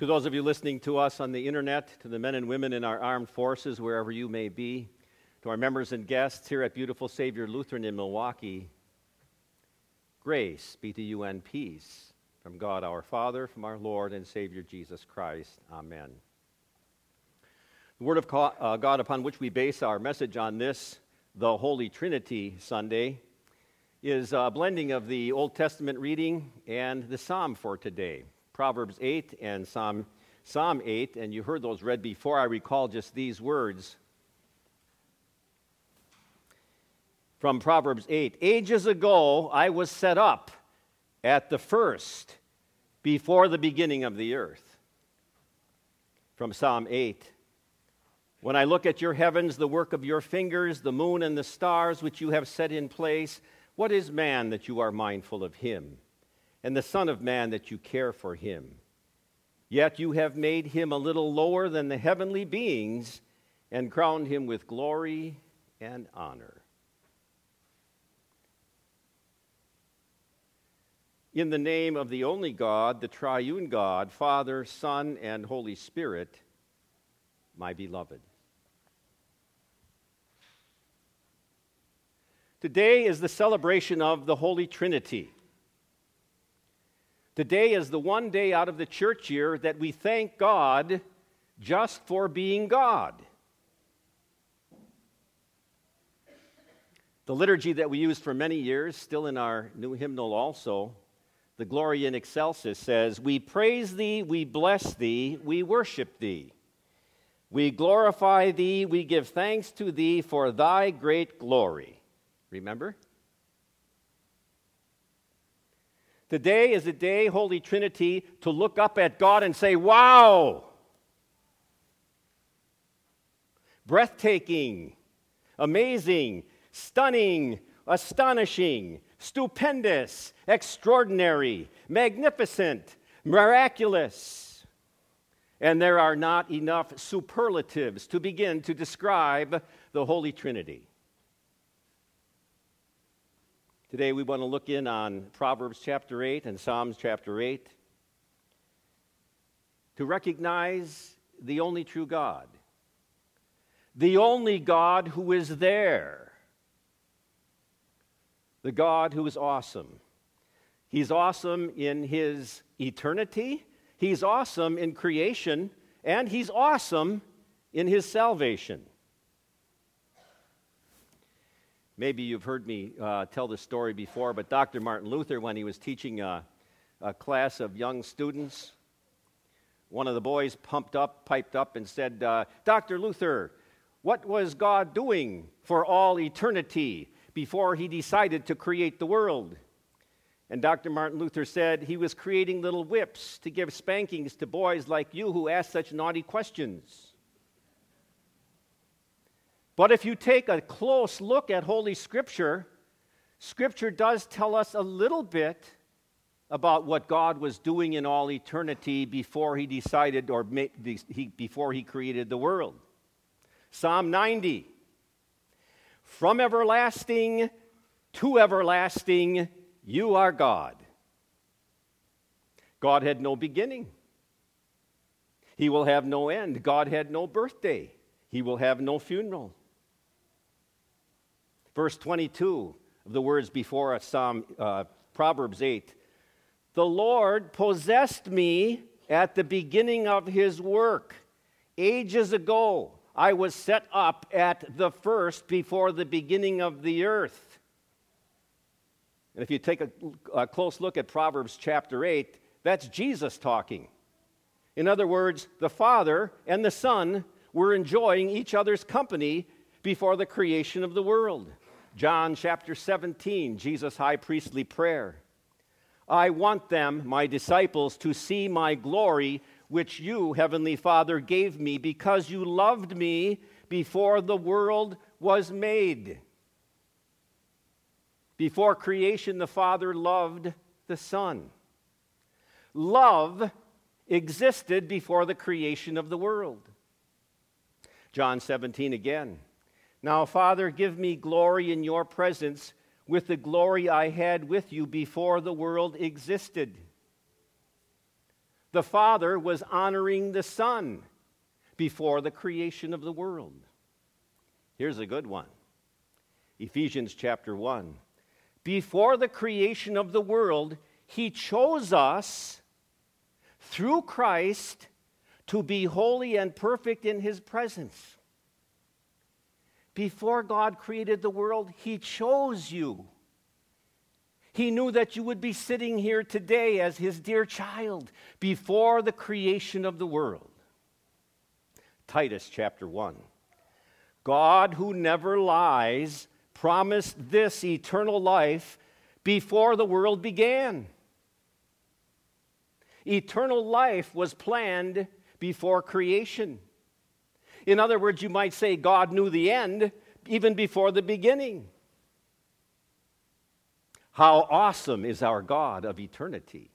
To those of you listening to us on the internet, to the men and women in our armed forces, wherever you may be, to our members and guests here at Beautiful Savior Lutheran in Milwaukee, grace be to you and peace from God our Father, from our Lord and Savior Jesus Christ. Amen. The Word of uh, God upon which we base our message on this, the Holy Trinity Sunday, is a blending of the Old Testament reading and the Psalm for today. Proverbs 8 and Psalm, Psalm 8, and you heard those read before. I recall just these words from Proverbs 8 Ages ago I was set up at the first, before the beginning of the earth. From Psalm 8 When I look at your heavens, the work of your fingers, the moon and the stars which you have set in place, what is man that you are mindful of him? And the Son of Man that you care for him. Yet you have made him a little lower than the heavenly beings and crowned him with glory and honor. In the name of the only God, the triune God, Father, Son, and Holy Spirit, my beloved. Today is the celebration of the Holy Trinity. Today is the one day out of the church year that we thank God just for being God. The liturgy that we used for many years, still in our new hymnal also, the Gloria in Excelsis says, We praise thee, we bless thee, we worship thee. We glorify thee, we give thanks to thee for thy great glory. Remember? Today is a day, Holy Trinity, to look up at God and say, Wow! Breathtaking, amazing, stunning, astonishing, stupendous, extraordinary, magnificent, miraculous. And there are not enough superlatives to begin to describe the Holy Trinity. Today we want to look in on Proverbs chapter 8 and Psalms chapter 8 to recognize the only true God, the only God who is there, the God who is awesome. He's awesome in his eternity, he's awesome in creation, and he's awesome in his salvation. Maybe you've heard me uh, tell this story before, but Dr. Martin Luther, when he was teaching a, a class of young students, one of the boys pumped up, piped up, and said, uh, Dr. Luther, what was God doing for all eternity before he decided to create the world? And Dr. Martin Luther said he was creating little whips to give spankings to boys like you who ask such naughty questions. But if you take a close look at Holy Scripture, Scripture does tell us a little bit about what God was doing in all eternity before he decided or before he created the world. Psalm 90 From everlasting to everlasting, you are God. God had no beginning. He will have no end. God had no birthday. He will have no funeral. Verse 22 of the words before us, Psalm, uh, Proverbs 8. The Lord possessed me at the beginning of his work. Ages ago, I was set up at the first before the beginning of the earth. And if you take a, a close look at Proverbs chapter 8, that's Jesus talking. In other words, the Father and the Son were enjoying each other's company before the creation of the world. John chapter 17, Jesus' high priestly prayer. I want them, my disciples, to see my glory, which you, Heavenly Father, gave me because you loved me before the world was made. Before creation, the Father loved the Son. Love existed before the creation of the world. John 17 again. Now, Father, give me glory in your presence with the glory I had with you before the world existed. The Father was honoring the Son before the creation of the world. Here's a good one Ephesians chapter 1. Before the creation of the world, He chose us through Christ to be holy and perfect in His presence. Before God created the world, He chose you. He knew that you would be sitting here today as His dear child before the creation of the world. Titus chapter 1. God, who never lies, promised this eternal life before the world began. Eternal life was planned before creation. In other words, you might say God knew the end even before the beginning. How awesome is our God of eternity!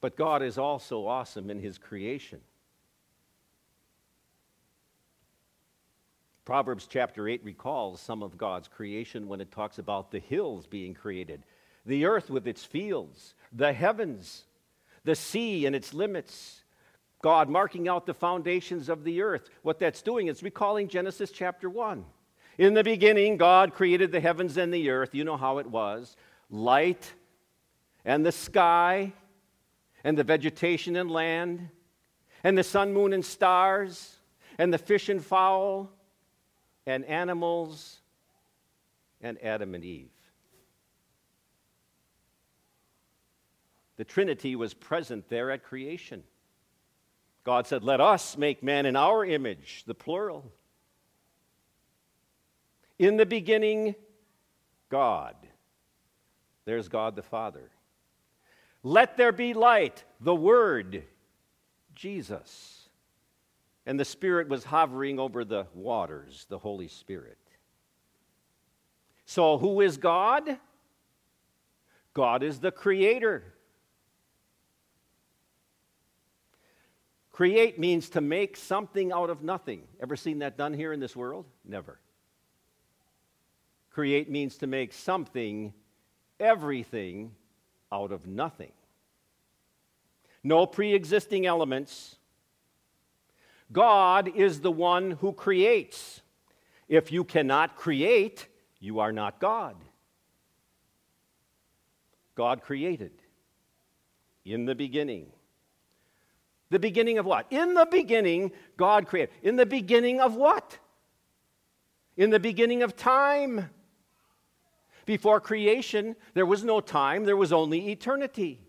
But God is also awesome in his creation. Proverbs chapter 8 recalls some of God's creation when it talks about the hills being created, the earth with its fields, the heavens, the sea and its limits. God marking out the foundations of the earth. What that's doing is recalling Genesis chapter 1. In the beginning, God created the heavens and the earth. You know how it was light and the sky and the vegetation and land and the sun, moon, and stars and the fish and fowl and animals and Adam and Eve. The Trinity was present there at creation. God said, Let us make man in our image, the plural. In the beginning, God. There's God the Father. Let there be light, the Word, Jesus and the Spirit was hovering over the waters, the Holy Spirit. So, who is God? God is the Creator. Create means to make something out of nothing. Ever seen that done here in this world? Never. Create means to make something, everything, out of nothing. No pre existing elements, God is the one who creates. If you cannot create, you are not God. God created in the beginning. The beginning of what? In the beginning, God created. In the beginning of what? In the beginning of time. Before creation, there was no time, there was only eternity.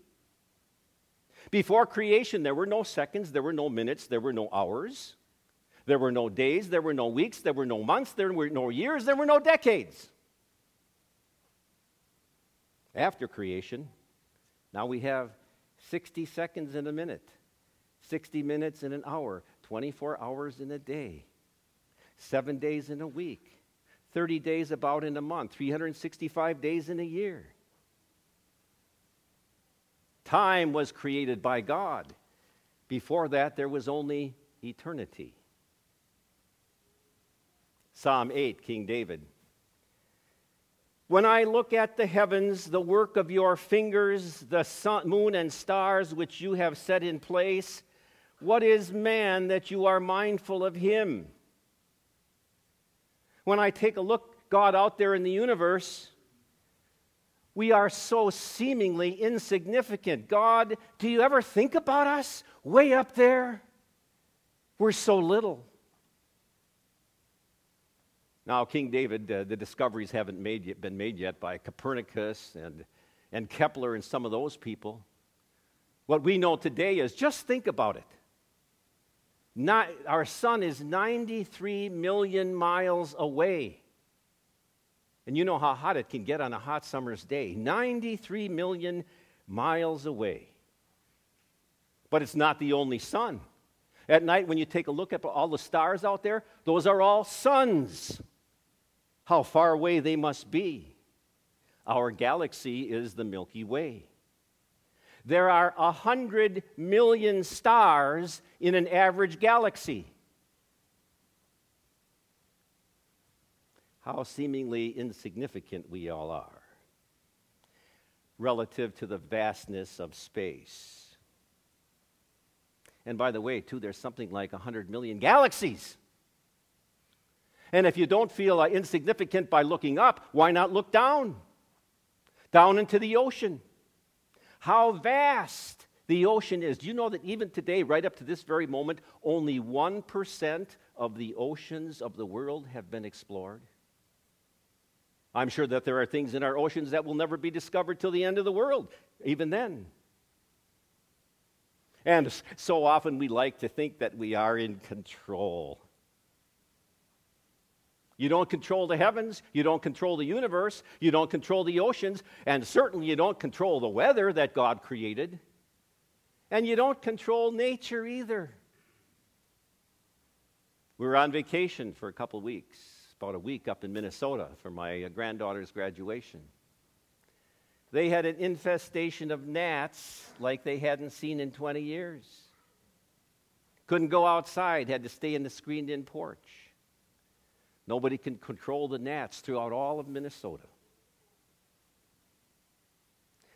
Before creation, there were no seconds, there were no minutes, there were no hours, there were no days, there were no weeks, there were no months, there were no years, there were no decades. After creation, now we have 60 seconds in a minute, 60 minutes in an hour, 24 hours in a day, seven days in a week, 30 days about in a month, 365 days in a year. Time was created by God. Before that, there was only eternity. Psalm 8, King David. When I look at the heavens, the work of your fingers, the sun, moon and stars which you have set in place, what is man that you are mindful of him? When I take a look, God, out there in the universe, we are so seemingly insignificant. God, do you ever think about us way up there? We're so little. Now, King David, uh, the discoveries haven't made yet, been made yet by Copernicus and, and Kepler and some of those people. What we know today is just think about it. Not, our sun is 93 million miles away. And you know how hot it can get on a hot summer's day 93 million miles away. But it's not the only sun. At night, when you take a look at all the stars out there, those are all suns. How far away they must be. Our galaxy is the Milky Way. There are a hundred million stars in an average galaxy. how seemingly insignificant we all are. relative to the vastness of space. And by the way, too, there's something like 100 million galaxies. And if you don't feel uh, insignificant by looking up, why not look down? Down into the ocean. How vast the ocean is. Do you know that even today, right up to this very moment, only 1% of the oceans of the world have been explored? I'm sure that there are things in our oceans that will never be discovered till the end of the world, even then. And so often we like to think that we are in control. You don't control the heavens, you don't control the universe, you don't control the oceans, and certainly you don't control the weather that God created. And you don't control nature either. We were on vacation for a couple weeks, about a week up in Minnesota for my granddaughter's graduation. They had an infestation of gnats like they hadn't seen in 20 years. Couldn't go outside, had to stay in the screened in porch. Nobody can control the gnats throughout all of Minnesota.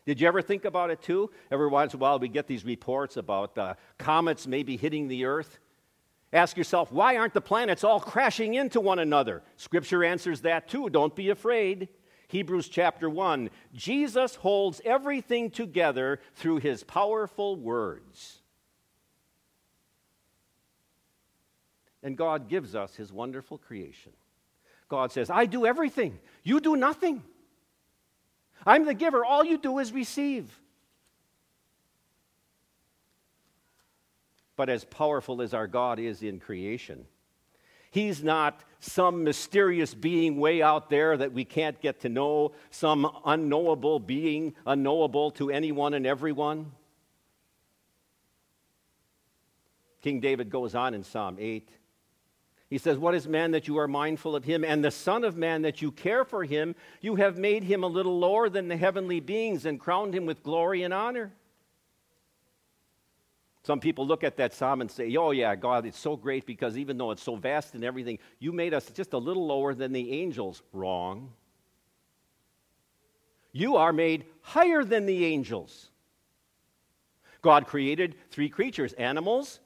Did you ever think about it too? Every once in a while, we get these reports about uh, comets maybe hitting the earth. Ask yourself, why aren't the planets all crashing into one another? Scripture answers that too. Don't be afraid. Hebrews chapter 1 Jesus holds everything together through his powerful words. and God gives us his wonderful creation. God says, I do everything, you do nothing. I'm the giver, all you do is receive. But as powerful as our God is in creation, He's not some mysterious being way out there that we can't get to know, some unknowable being, unknowable to anyone and everyone. King David goes on in Psalm 8 he says, What is man that you are mindful of him, and the Son of Man that you care for him? You have made him a little lower than the heavenly beings and crowned him with glory and honor. Some people look at that psalm and say, Oh, yeah, God, it's so great because even though it's so vast and everything, you made us just a little lower than the angels. Wrong. You are made higher than the angels. God created three creatures animals,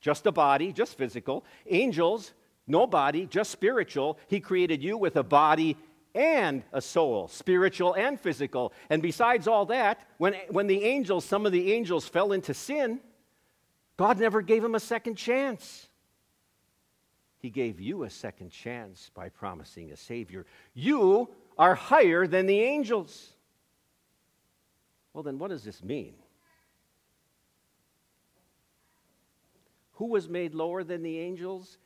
just a body, just physical, angels, no body, just spiritual. He created you with a body and a soul, spiritual and physical. And besides all that, when, when the angels, some of the angels fell into sin, God never gave them a second chance. He gave you a second chance by promising a Savior. You are higher than the angels. Well, then, what does this mean? Who was made lower than the angels?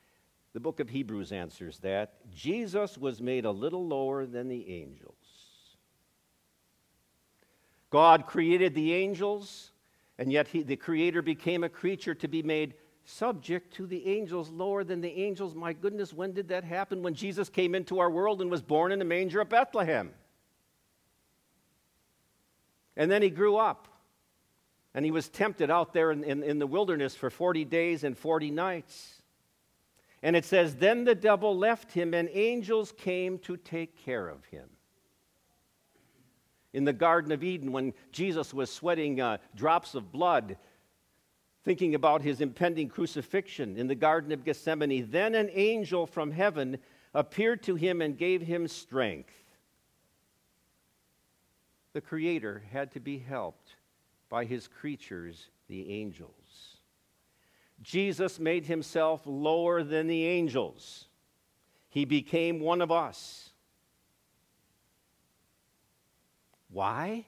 The book of Hebrews answers that. Jesus was made a little lower than the angels. God created the angels, and yet he, the Creator became a creature to be made subject to the angels, lower than the angels. My goodness, when did that happen? When Jesus came into our world and was born in the manger of Bethlehem. And then he grew up. And he was tempted out there in, in, in the wilderness for 40 days and 40 nights. And it says, Then the devil left him, and angels came to take care of him. In the Garden of Eden, when Jesus was sweating uh, drops of blood, thinking about his impending crucifixion in the Garden of Gethsemane, then an angel from heaven appeared to him and gave him strength. The Creator had to be helped by his creatures, the angels. Jesus made himself lower than the angels. He became one of us. Why?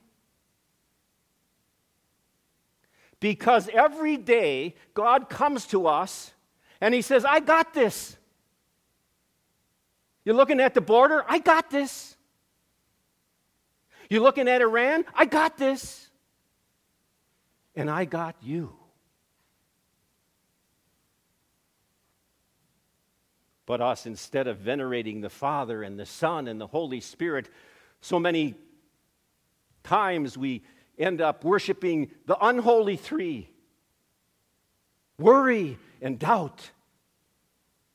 Because every day God comes to us and He says, I got this. You're looking at the border? I got this. You're looking at Iran? I got this. And I got you. But us, instead of venerating the Father and the Son and the Holy Spirit, so many times we end up worshiping the unholy three worry and doubt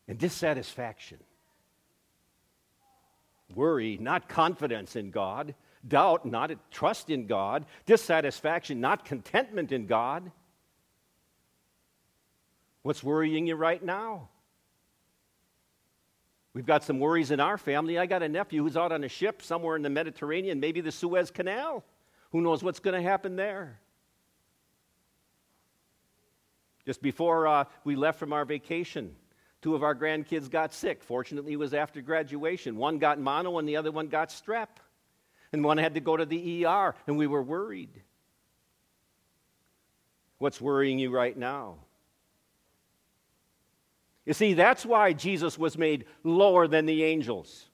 and dissatisfaction. Worry, not confidence in God. doubt, not trust in God, dissatisfaction, not contentment in God. What's worrying you right now? We've got some worries in our family. I got a nephew who's out on a ship somewhere in the Mediterranean, maybe the Suez Canal. Who knows what's going to happen there? Just before uh, we left from our vacation, two of our grandkids got sick. Fortunately, it was after graduation. One got mono and the other one got strep. And one had to go to the ER, and we were worried. What's worrying you right now? You see, that's why Jesus was made lower than the angels.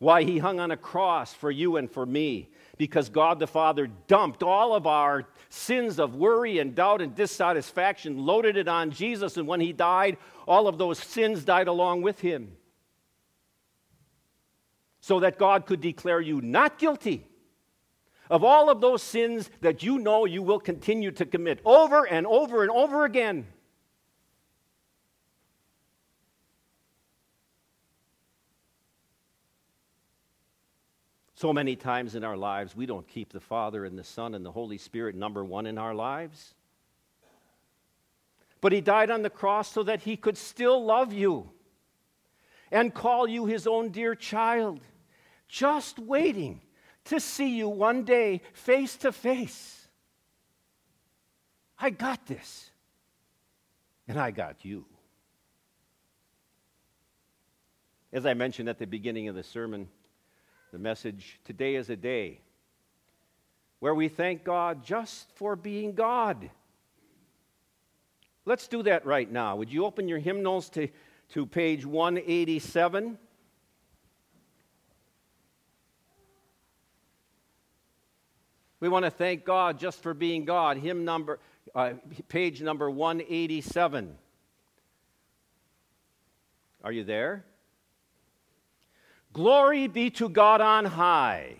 Why he hung on a cross for you and for me. Because God the Father dumped all of our sins of worry and doubt and dissatisfaction, loaded it on Jesus, and when he died, all of those sins died along with him. So that God could declare you not guilty of all of those sins that you know you will continue to commit over and over and over again. So many times in our lives, we don't keep the Father and the Son and the Holy Spirit number one in our lives. But He died on the cross so that He could still love you and call you His own dear child, just waiting to see you one day face to face. I got this, and I got you. As I mentioned at the beginning of the sermon, the message today is a day where we thank God just for being God. Let's do that right now. Would you open your hymnals to, to page 187? We want to thank God just for being God. Hymn number, uh, page number 187. Are you there? Glory be to God on high.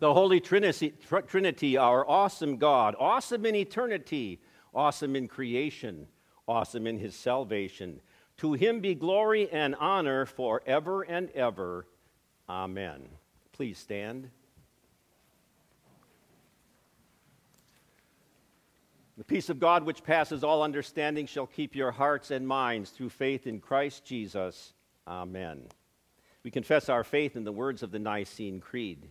The Holy Trinity, Trinity, our awesome God, awesome in eternity, awesome in creation, awesome in his salvation. To him be glory and honor forever and ever. Amen. Please stand. The peace of God, which passes all understanding, shall keep your hearts and minds through faith in Christ Jesus. Amen. We confess our faith in the words of the Nicene Creed.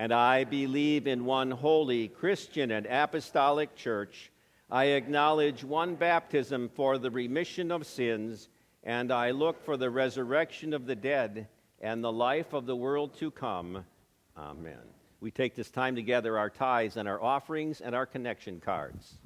And I believe in one holy, Christian, and apostolic church. I acknowledge one baptism for the remission of sins, and I look for the resurrection of the dead and the life of the world to come. Amen. We take this time to gather our tithes and our offerings and our connection cards.